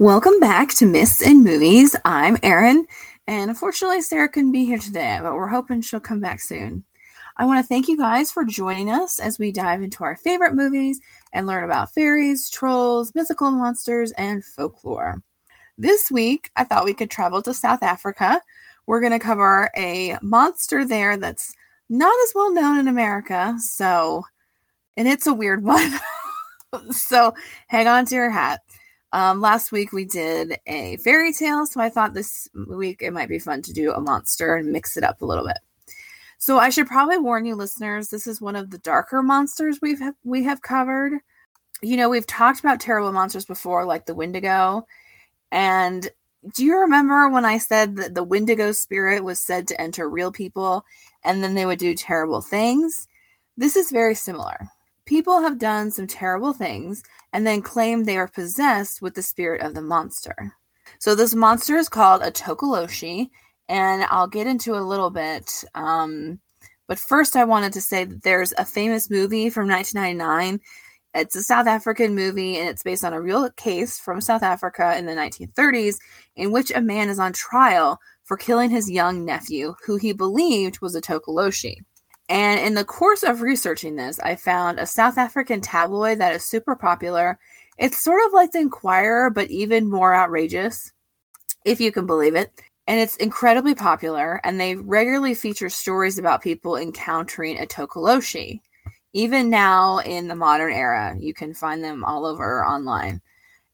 Welcome back to Myths in Movies. I'm Erin, and unfortunately, Sarah couldn't be here today, but we're hoping she'll come back soon. I want to thank you guys for joining us as we dive into our favorite movies and learn about fairies, trolls, mythical monsters, and folklore. This week, I thought we could travel to South Africa. We're going to cover a monster there that's not as well known in America, so, and it's a weird one. so, hang on to your hat. Um, last week we did a fairy tale, so I thought this week it might be fun to do a monster and mix it up a little bit. So I should probably warn you, listeners, this is one of the darker monsters we've we have covered. You know, we've talked about terrible monsters before, like the Wendigo. And do you remember when I said that the Wendigo spirit was said to enter real people and then they would do terrible things? This is very similar. People have done some terrible things and then claim they are possessed with the spirit of the monster. So this monster is called a Tokoloshe, and I'll get into a little bit. Um, but first, I wanted to say that there's a famous movie from 1999. It's a South African movie, and it's based on a real case from South Africa in the 1930s, in which a man is on trial for killing his young nephew, who he believed was a Tokoloshe. And in the course of researching this, I found a South African tabloid that is super popular. It's sort of like the Inquirer, but even more outrageous, if you can believe it. And it's incredibly popular, and they regularly feature stories about people encountering a Tokoloshe. Even now in the modern era, you can find them all over online.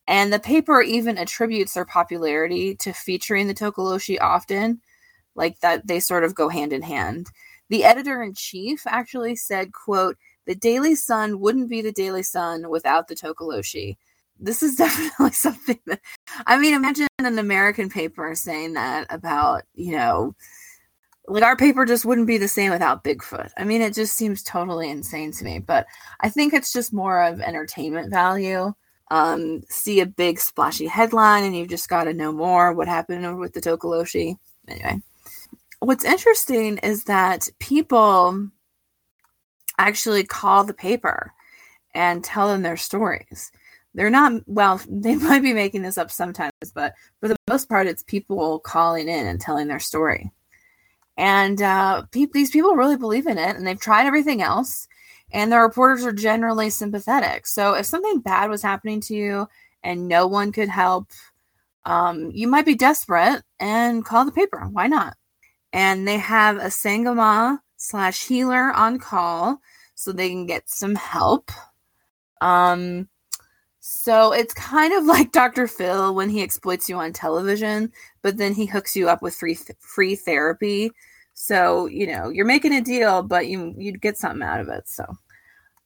And the paper even attributes their popularity to featuring the Tokoloshe often, like that they sort of go hand in hand. The editor in chief actually said, quote, the Daily Sun wouldn't be the Daily Sun without the Tokoloshe. This is definitely something that, I mean, imagine an American paper saying that about, you know, like our paper just wouldn't be the same without Bigfoot. I mean, it just seems totally insane to me, but I think it's just more of entertainment value. Um, see a big splashy headline and you've just got to know more what happened with the Tokoloshe. Anyway what's interesting is that people actually call the paper and tell them their stories. They're not, well, they might be making this up sometimes, but for the most part, it's people calling in and telling their story. And uh, pe- these people really believe in it and they've tried everything else. And the reporters are generally sympathetic. So if something bad was happening to you and no one could help, um, you might be desperate and call the paper. Why not? And they have a Sangoma slash healer on call so they can get some help. Um, so it's kind of like Dr. Phil when he exploits you on television, but then he hooks you up with free free therapy. So you know you're making a deal, but you you'd get something out of it. So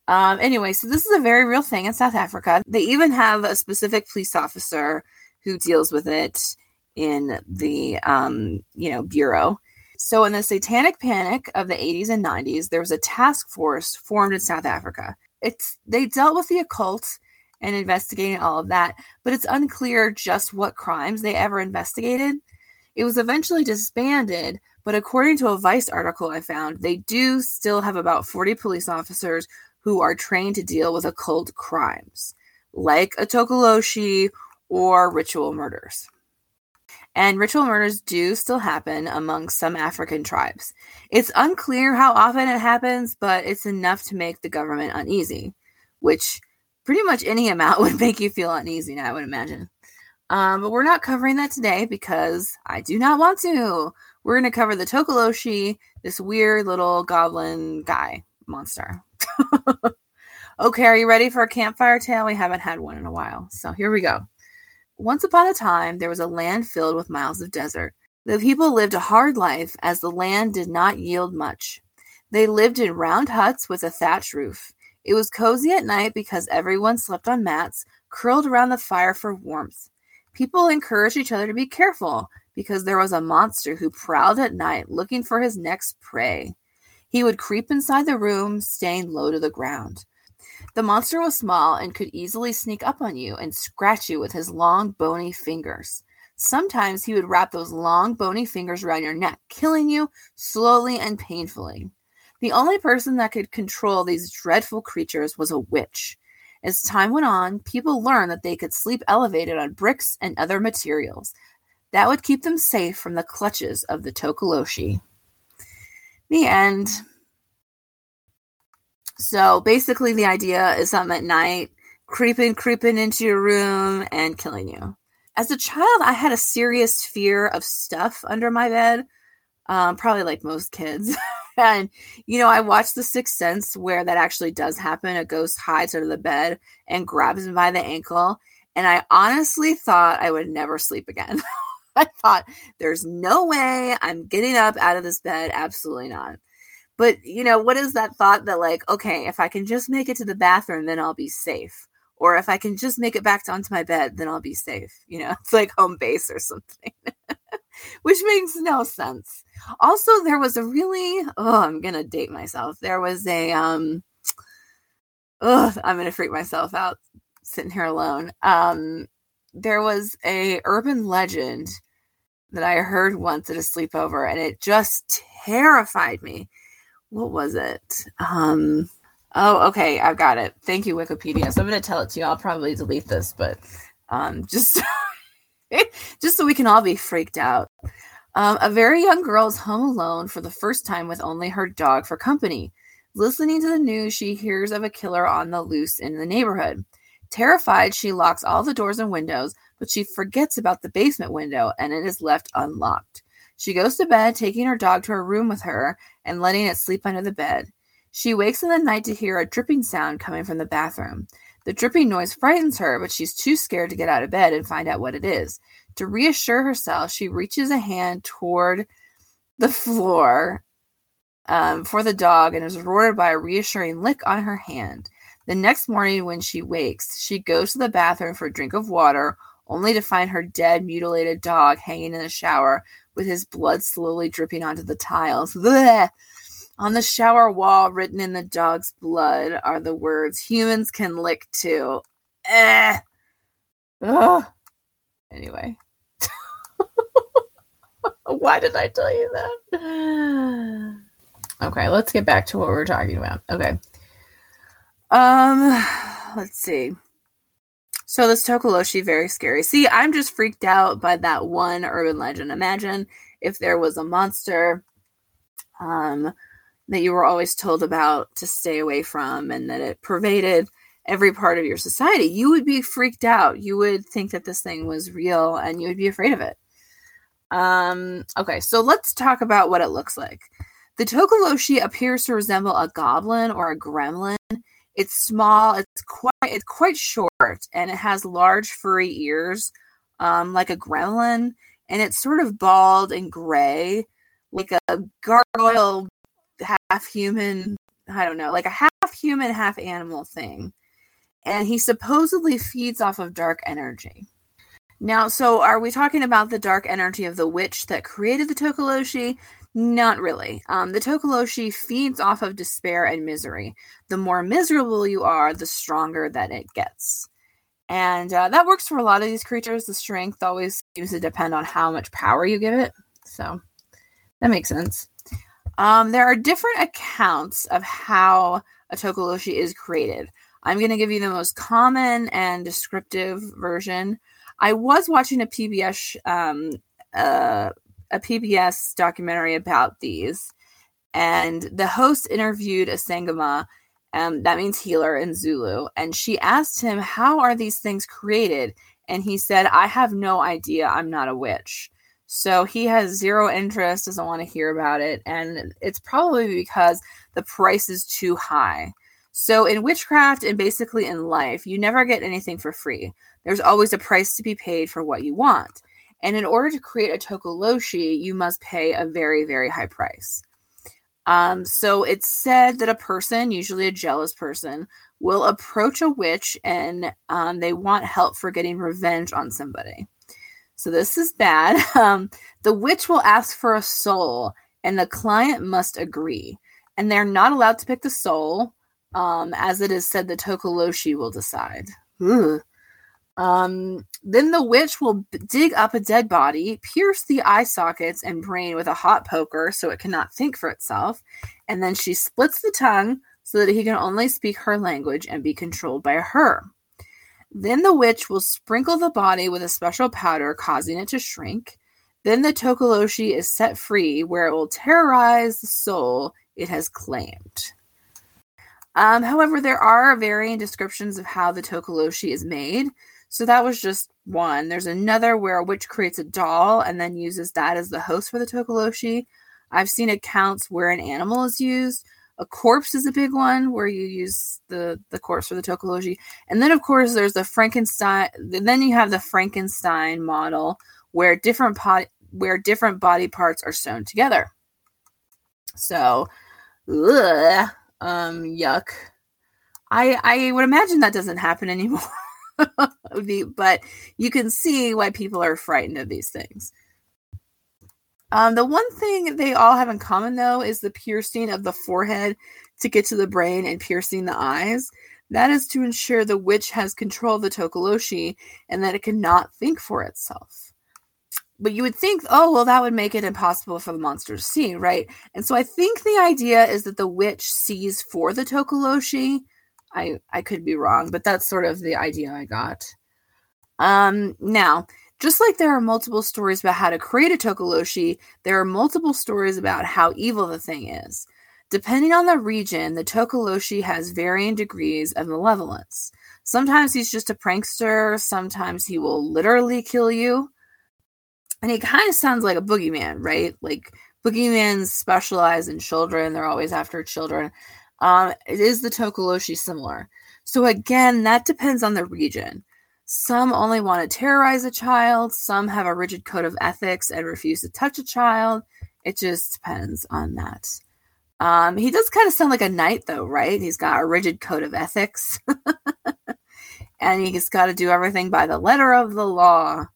um, anyway, so this is a very real thing in South Africa. They even have a specific police officer who deals with it in the um, you know bureau. So, in the satanic panic of the 80s and 90s, there was a task force formed in South Africa. It's they dealt with the occult and investigating all of that, but it's unclear just what crimes they ever investigated. It was eventually disbanded, but according to a Vice article I found, they do still have about 40 police officers who are trained to deal with occult crimes, like a Tokoloshe or ritual murders. And ritual murders do still happen among some African tribes. It's unclear how often it happens, but it's enough to make the government uneasy, which pretty much any amount would make you feel uneasy, I would imagine. Um, but we're not covering that today because I do not want to. We're going to cover the Tokoloshe, this weird little goblin guy monster. okay, are you ready for a campfire tale? We haven't had one in a while. So here we go. Once upon a time, there was a land filled with miles of desert. The people lived a hard life as the land did not yield much. They lived in round huts with a thatched roof. It was cozy at night because everyone slept on mats, curled around the fire for warmth. People encouraged each other to be careful because there was a monster who prowled at night looking for his next prey. He would creep inside the room, staying low to the ground. The monster was small and could easily sneak up on you and scratch you with his long, bony fingers. Sometimes he would wrap those long, bony fingers around your neck, killing you slowly and painfully. The only person that could control these dreadful creatures was a witch. As time went on, people learned that they could sleep elevated on bricks and other materials. That would keep them safe from the clutches of the Tokoloshi. The end. So basically, the idea is something at night, creeping, creeping into your room and killing you. As a child, I had a serious fear of stuff under my bed, um, probably like most kids. and, you know, I watched The Sixth Sense where that actually does happen. A ghost hides under the bed and grabs him by the ankle. And I honestly thought I would never sleep again. I thought, there's no way I'm getting up out of this bed. Absolutely not. But, you know, what is that thought that, like, okay, if I can just make it to the bathroom, then I'll be safe. Or if I can just make it back onto my bed, then I'll be safe. You know, it's like home base or something, which makes no sense. Also, there was a really, oh, I'm to date myself. There was a, um, oh, I'm to freak myself out sitting here alone. Um, there was a urban legend that I heard once at a sleepover, and it just terrified me. What was it? Um, oh, okay, I've got it. Thank you, Wikipedia. So I'm going to tell it to you. I'll probably delete this, but um, just just so we can all be freaked out. Um, a very young girl is home alone for the first time with only her dog for company. Listening to the news, she hears of a killer on the loose in the neighborhood. Terrified, she locks all the doors and windows, but she forgets about the basement window and it is left unlocked. She goes to bed, taking her dog to her room with her and letting it sleep under the bed. She wakes in the night to hear a dripping sound coming from the bathroom. The dripping noise frightens her, but she's too scared to get out of bed and find out what it is. To reassure herself, she reaches a hand toward the floor um, for the dog and is rewarded by a reassuring lick on her hand. The next morning, when she wakes, she goes to the bathroom for a drink of water, only to find her dead, mutilated dog hanging in the shower with his blood slowly dripping onto the tiles. Blech! On the shower wall, written in the dog's blood, are the words humans can lick too. Eh. Ugh. Anyway. Why did I tell you that? Okay, let's get back to what we we're talking about. Okay. Um, let's see. So this Tokoloshi, very scary. See, I'm just freaked out by that one urban legend. Imagine if there was a monster um, that you were always told about to stay away from and that it pervaded every part of your society. You would be freaked out. You would think that this thing was real and you would be afraid of it. Um, okay, so let's talk about what it looks like. The Tokoloshi appears to resemble a goblin or a gremlin it's small. It's quite it's quite short, and it has large furry ears, um, like a gremlin, and it's sort of bald and gray, like a gargoyle, half human. I don't know, like a half human, half animal thing. And he supposedly feeds off of dark energy. Now, so are we talking about the dark energy of the witch that created the Tokoloshi? Not really. Um, the Tokoloshi feeds off of despair and misery. The more miserable you are, the stronger that it gets. And uh, that works for a lot of these creatures. The strength always seems to depend on how much power you give it. So that makes sense. Um, there are different accounts of how a Tokoloshi is created. I'm going to give you the most common and descriptive version. I was watching a PBS um, uh, a PBS documentary about these, and the host interviewed a Sangoma, um, that means healer in Zulu, and she asked him, "How are these things created?" And he said, "I have no idea. I'm not a witch." So he has zero interest, doesn't want to hear about it, and it's probably because the price is too high. So in witchcraft and basically in life, you never get anything for free. There's always a price to be paid for what you want. And in order to create a tokoloshi, you must pay a very, very high price. Um, so it's said that a person, usually a jealous person, will approach a witch and um, they want help for getting revenge on somebody. So this is bad. Um, the witch will ask for a soul, and the client must agree. And they're not allowed to pick the soul, um, as it is said the Tokoloshi will decide. Ugh. Um, then the witch will dig up a dead body, pierce the eye sockets and brain with a hot poker so it cannot think for itself, and then she splits the tongue, so that he can only speak her language and be controlled by her. Then the witch will sprinkle the body with a special powder, causing it to shrink. Then the Tokoloshi is set free, where it will terrorize the soul it has claimed. Um, however, there are varying descriptions of how the Tokoloshi is made. So that was just one. There's another where a witch creates a doll and then uses that as the host for the Tokoloshi. I've seen accounts where an animal is used. A corpse is a big one where you use the the corpse for the Tokoloshi. And then of course there's the Frankenstein then you have the Frankenstein model where different pot where different body parts are sewn together. So ugh, um yuck. I I would imagine that doesn't happen anymore. but you can see why people are frightened of these things. Um, the one thing they all have in common, though, is the piercing of the forehead to get to the brain and piercing the eyes. That is to ensure the witch has control of the Tokoloshi and that it cannot think for itself. But you would think, oh, well, that would make it impossible for the monster to see, right? And so I think the idea is that the witch sees for the Tokoloshi. I I could be wrong, but that's sort of the idea I got. Um, now just like there are multiple stories about how to create a Tokoloshi, there are multiple stories about how evil the thing is. Depending on the region, the Tokoloshi has varying degrees of malevolence. Sometimes he's just a prankster, sometimes he will literally kill you. And he kind of sounds like a boogeyman, right? Like boogeymans specialize in children, they're always after children. Um, is the Tokoloshi similar? So again, that depends on the region. Some only want to terrorize a child, some have a rigid code of ethics and refuse to touch a child. It just depends on that. Um, he does kind of sound like a knight, though, right? He's got a rigid code of ethics, and he's got to do everything by the letter of the law.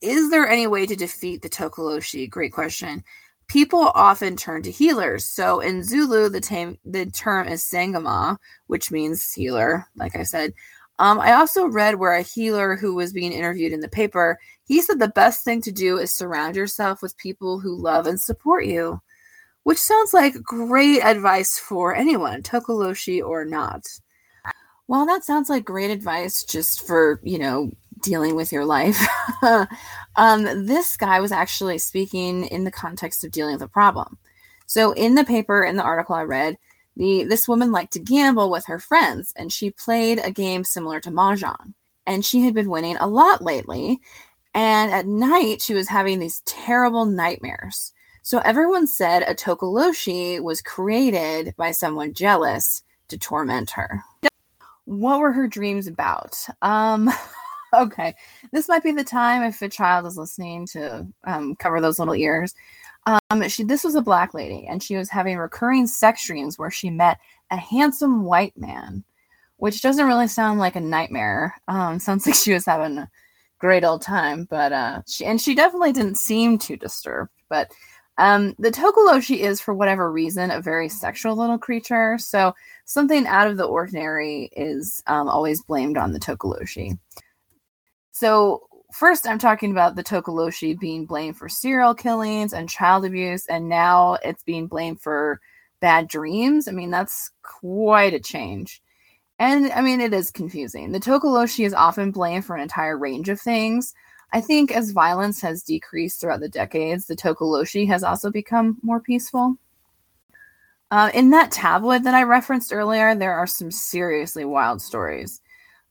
Is there any way to defeat the Tokoloshi? Great question. People often turn to healers. So in Zulu, the, tam- the term is Sangoma, which means healer, like I said. Um, I also read where a healer who was being interviewed in the paper, he said the best thing to do is surround yourself with people who love and support you, which sounds like great advice for anyone, Tokoloshi or not. Well, that sounds like great advice just for, you know, dealing with your life. um, this guy was actually speaking in the context of dealing with a problem. So, in the paper, in the article I read, the this woman liked to gamble with her friends, and she played a game similar to mahjong. And she had been winning a lot lately. And at night, she was having these terrible nightmares. So everyone said a tokoloshi was created by someone jealous to torment her. What were her dreams about? Um, okay, this might be the time if a child is listening to um, cover those little ears. Um, she this was a black lady, and she was having recurring sex dreams where she met a handsome white man, which doesn't really sound like a nightmare. Um, sounds like she was having a great old time, but uh, she and she definitely didn't seem too disturbed. But um, the Tokoloshi is, for whatever reason, a very sexual little creature. So something out of the ordinary is um, always blamed on the Tokoloshi. So first I'm talking about the Tokoloshi being blamed for serial killings and child abuse, and now it's being blamed for bad dreams. I mean, that's quite a change. And I mean, it is confusing. The Tokoloshi is often blamed for an entire range of things. I think as violence has decreased throughout the decades, the Tokoloshi has also become more peaceful. Uh, in that tabloid that I referenced earlier, there are some seriously wild stories.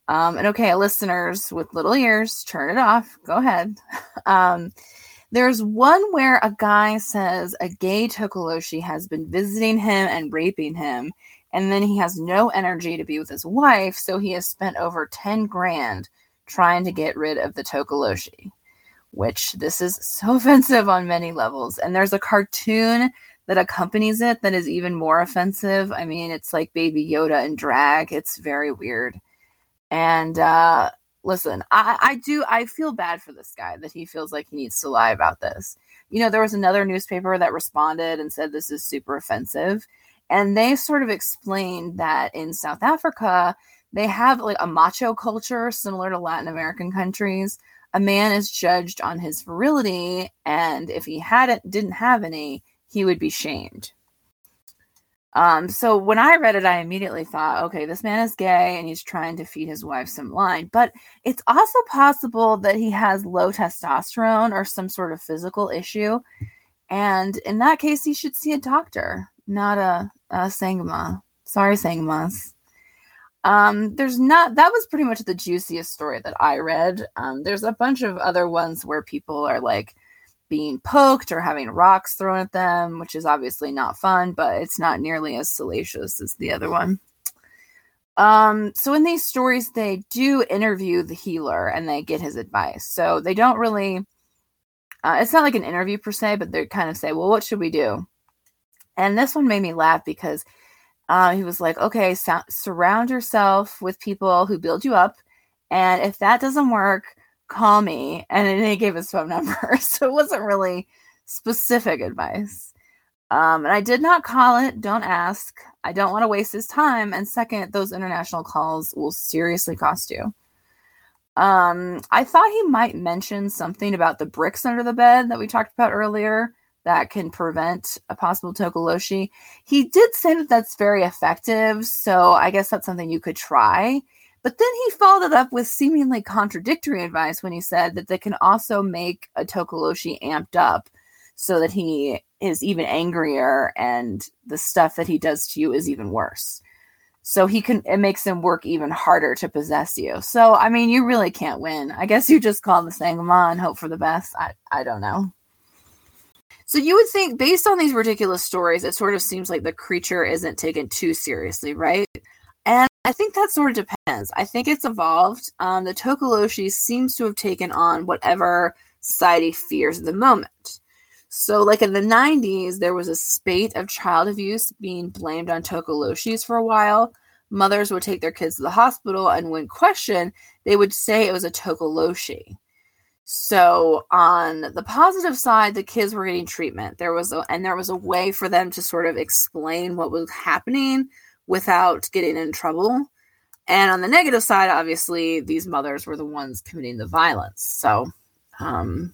Um, and okay, listeners with little ears, turn it off. Go ahead. Um, there's one where a guy says a gay Tokoloshi has been visiting him and raping him, and then he has no energy to be with his wife, so he has spent over 10 grand trying to get rid of the Tokoloshi, which this is so offensive on many levels. And there's a cartoon that accompanies it that is even more offensive. I mean, it's like Baby Yoda in drag. It's very weird. And uh, listen, I, I do, I feel bad for this guy that he feels like he needs to lie about this. You know, there was another newspaper that responded and said this is super offensive. And they sort of explained that in South Africa, they have like a macho culture similar to Latin American countries. A man is judged on his virility, and if he hadn't didn't have any, he would be shamed. Um, so when I read it, I immediately thought, okay, this man is gay and he's trying to feed his wife some line. But it's also possible that he has low testosterone or some sort of physical issue. And in that case, he should see a doctor, not a, a Sangoma. Sorry, Sangomas. Um, there's not that was pretty much the juiciest story that I read. Um, there's a bunch of other ones where people are like being poked or having rocks thrown at them, which is obviously not fun, but it's not nearly as salacious as the other one. Um, so in these stories, they do interview the healer and they get his advice. So they don't really, uh, it's not like an interview per se, but they kind of say, well, what should we do? And this one made me laugh because uh, he was like, okay, so- surround yourself with people who build you up. And if that doesn't work, call me. And he gave his phone number. so it wasn't really specific advice. Um, and I did not call it. Don't ask. I don't want to waste his time. And second, those international calls will seriously cost you. Um, I thought he might mention something about the bricks under the bed that we talked about earlier that can prevent a possible tokoloshi. He did say that that's very effective, so I guess that's something you could try. But then he followed it up with seemingly contradictory advice when he said that they can also make a Tokoloshi amped up so that he is even angrier and the stuff that he does to you is even worse. So he can it makes him work even harder to possess you. So I mean you really can't win. I guess you just call the Sangoma and hope for the best. I, I don't know. So you would think based on these ridiculous stories, it sort of seems like the creature isn't taken too seriously, right? And I think that sort of depends. I think it's evolved. Um, the Tokoloshi seems to have taken on whatever society fears at the moment. So, like in the 90s, there was a spate of child abuse being blamed on Tokoloshis for a while. Mothers would take their kids to the hospital, and when questioned, they would say it was a Tokoloshi. So, on the positive side, the kids were getting treatment. There was a, and there was a way for them to sort of explain what was happening without getting in trouble. And on the negative side, obviously, these mothers were the ones committing the violence. So, um,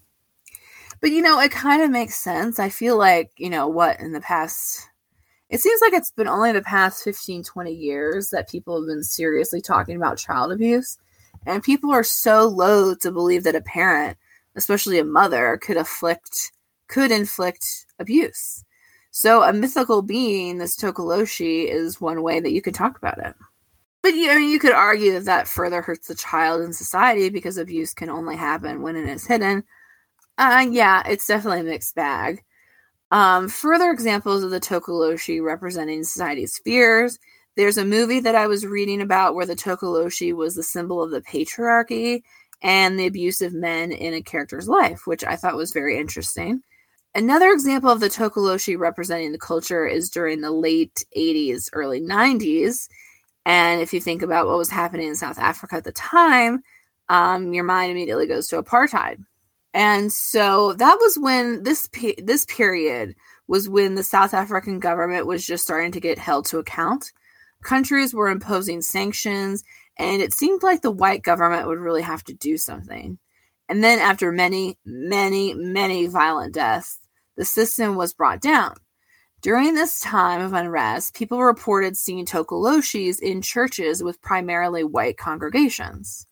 but you know, it kind of makes sense. I feel like, you know, what in the past, it seems like it's been only the past 15, 20 years that people have been seriously talking about child abuse. And people are so loath to believe that a parent, especially a mother, could afflict, could inflict abuse. So a mythical being, this Tokoloshi, is one way that you could talk about it. But you, I mean, you could argue that that further hurts the child in society because abuse can only happen when it is hidden. Uh, yeah, it's definitely a mixed bag. Um, further examples of the Tokoloshi representing society's fears. There's a movie that I was reading about where the Tokoloshi was the symbol of the patriarchy and the abuse of men in a character's life, which I thought was very interesting. Another example of the Tokoloshi representing the culture is during the late 80s, early 90s. And if you think about what was happening in South Africa at the time, um, your mind immediately goes to apartheid. And so that was when this this period was when the South African government was just starting to get held to account. Countries were imposing sanctions, and it seemed like the white government would really have to do something. And then, after many, many, many violent deaths, the system was brought down. During this time of unrest, people reported seeing tokoloshis in churches with primarily white congregations.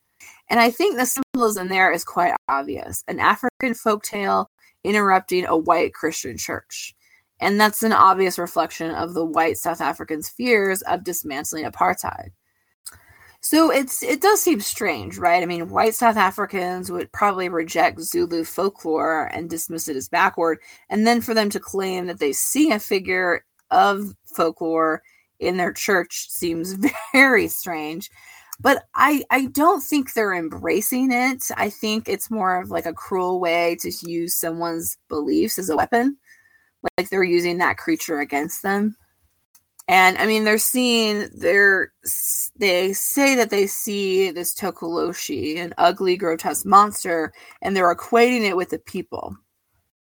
And I think the symbolism there is quite obvious an African folktale interrupting a white Christian church. And that's an obvious reflection of the white South Africans' fears of dismantling apartheid. So it's it does seem strange, right? I mean, white South Africans would probably reject Zulu folklore and dismiss it as backward, and then for them to claim that they see a figure of folklore in their church seems very strange. But I I don't think they're embracing it. I think it's more of like a cruel way to use someone's beliefs as a weapon, like they're using that creature against them. And I mean, they're seeing, they're, they say that they see this Tokoloshi, an ugly, grotesque monster, and they're equating it with the people.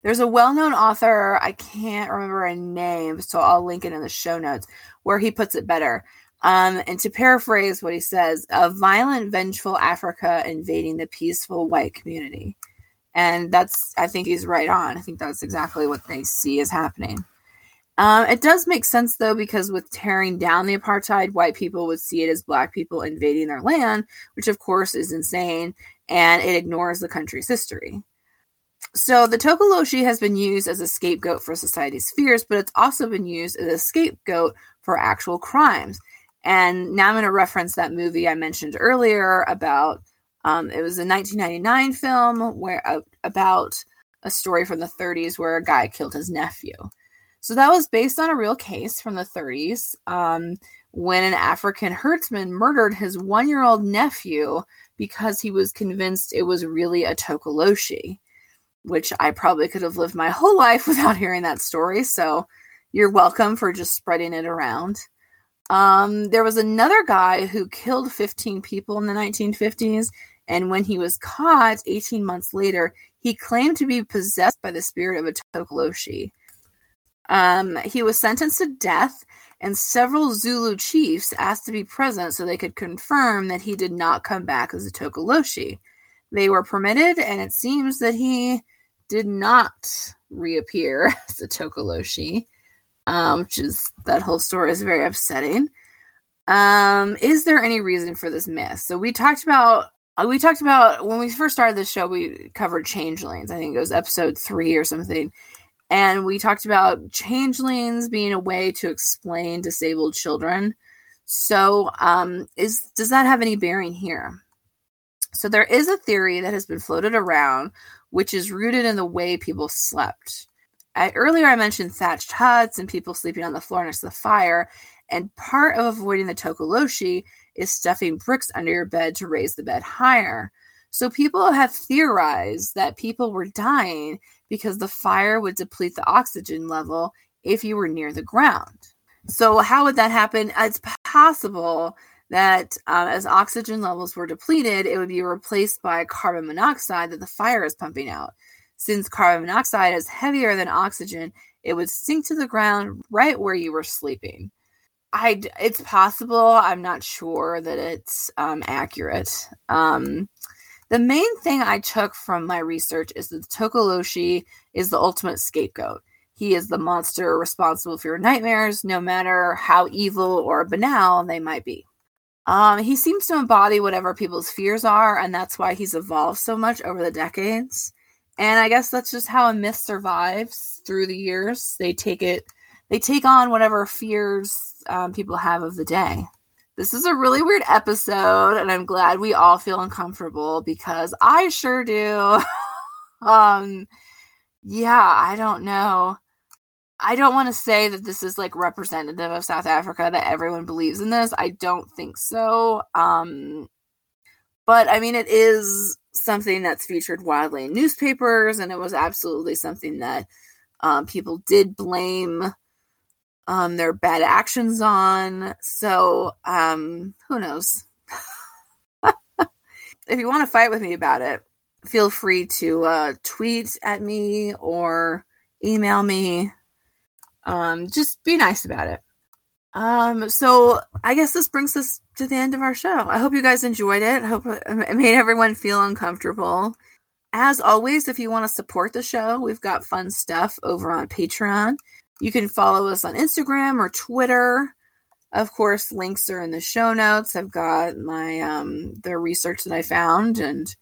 There's a well known author, I can't remember a name, so I'll link it in the show notes, where he puts it better. Um, and to paraphrase what he says, a violent, vengeful Africa invading the peaceful white community. And that's, I think he's right on. I think that's exactly what they see is happening. Um, it does make sense though, because with tearing down the apartheid, white people would see it as black people invading their land, which of course is insane and it ignores the country's history. So the Tokoloshi has been used as a scapegoat for society's fears, but it's also been used as a scapegoat for actual crimes. And now I'm going to reference that movie I mentioned earlier about um, it was a 1999 film where uh, about a story from the 30s where a guy killed his nephew. So that was based on a real case from the 30s um, when an African herdsman murdered his one year old nephew because he was convinced it was really a Tokoloshi, which I probably could have lived my whole life without hearing that story. So you're welcome for just spreading it around. Um, there was another guy who killed 15 people in the 1950s. And when he was caught 18 months later, he claimed to be possessed by the spirit of a Tokoloshi. Um, he was sentenced to death, and several Zulu chiefs asked to be present so they could confirm that he did not come back as a Tokoloshi. They were permitted, and it seems that he did not reappear as a Tokoloshi um, which is that whole story is very upsetting. Um, is there any reason for this myth? So we talked about uh, we talked about when we first started this show, we covered changelings. I think it was episode three or something. And we talked about changelings being a way to explain disabled children. So, um, is does that have any bearing here? So there is a theory that has been floated around, which is rooted in the way people slept. I, earlier, I mentioned thatched huts and people sleeping on the floor next to the fire. And part of avoiding the tokoloshi is stuffing bricks under your bed to raise the bed higher. So people have theorized that people were dying because the fire would deplete the oxygen level if you were near the ground. So, how would that happen? It's possible that um, as oxygen levels were depleted, it would be replaced by carbon monoxide that the fire is pumping out. Since carbon monoxide is heavier than oxygen, it would sink to the ground right where you were sleeping. I it's possible. I'm not sure that it's um, accurate. Um, the main thing I took from my research is that Tokoloshi is the ultimate scapegoat. He is the monster responsible for your nightmares, no matter how evil or banal they might be. Um, he seems to embody whatever people's fears are, and that's why he's evolved so much over the decades. And I guess that's just how a myth survives through the years. They take it, they take on whatever fears um, people have of the day. This is a really weird episode, and I'm glad we all feel uncomfortable because I sure do. um, yeah, I don't know. I don't want to say that this is like representative of South Africa that everyone believes in this. I don't think so. Um, but I mean, it is something that's featured widely in newspapers, and it was absolutely something that um, people did blame um, their bad actions on. So, um, who knows? if you want to fight with me about it, feel free to uh, tweet at me or email me. Um, just be nice about it. Um, so I guess this brings us to the end of our show. I hope you guys enjoyed it. I hope it made everyone feel uncomfortable. As always, if you want to support the show, we've got fun stuff over on Patreon. You can follow us on Instagram or Twitter. Of course, links are in the show notes. I've got my um the research that I found and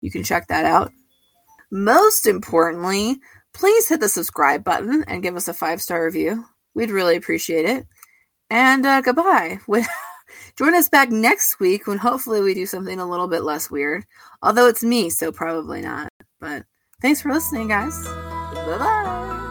you can check that out. Most importantly, please hit the subscribe button and give us a five-star review. We'd really appreciate it. And uh, goodbye. Join us back next week when hopefully we do something a little bit less weird. Although it's me, so probably not. But thanks for listening, guys. Bye bye.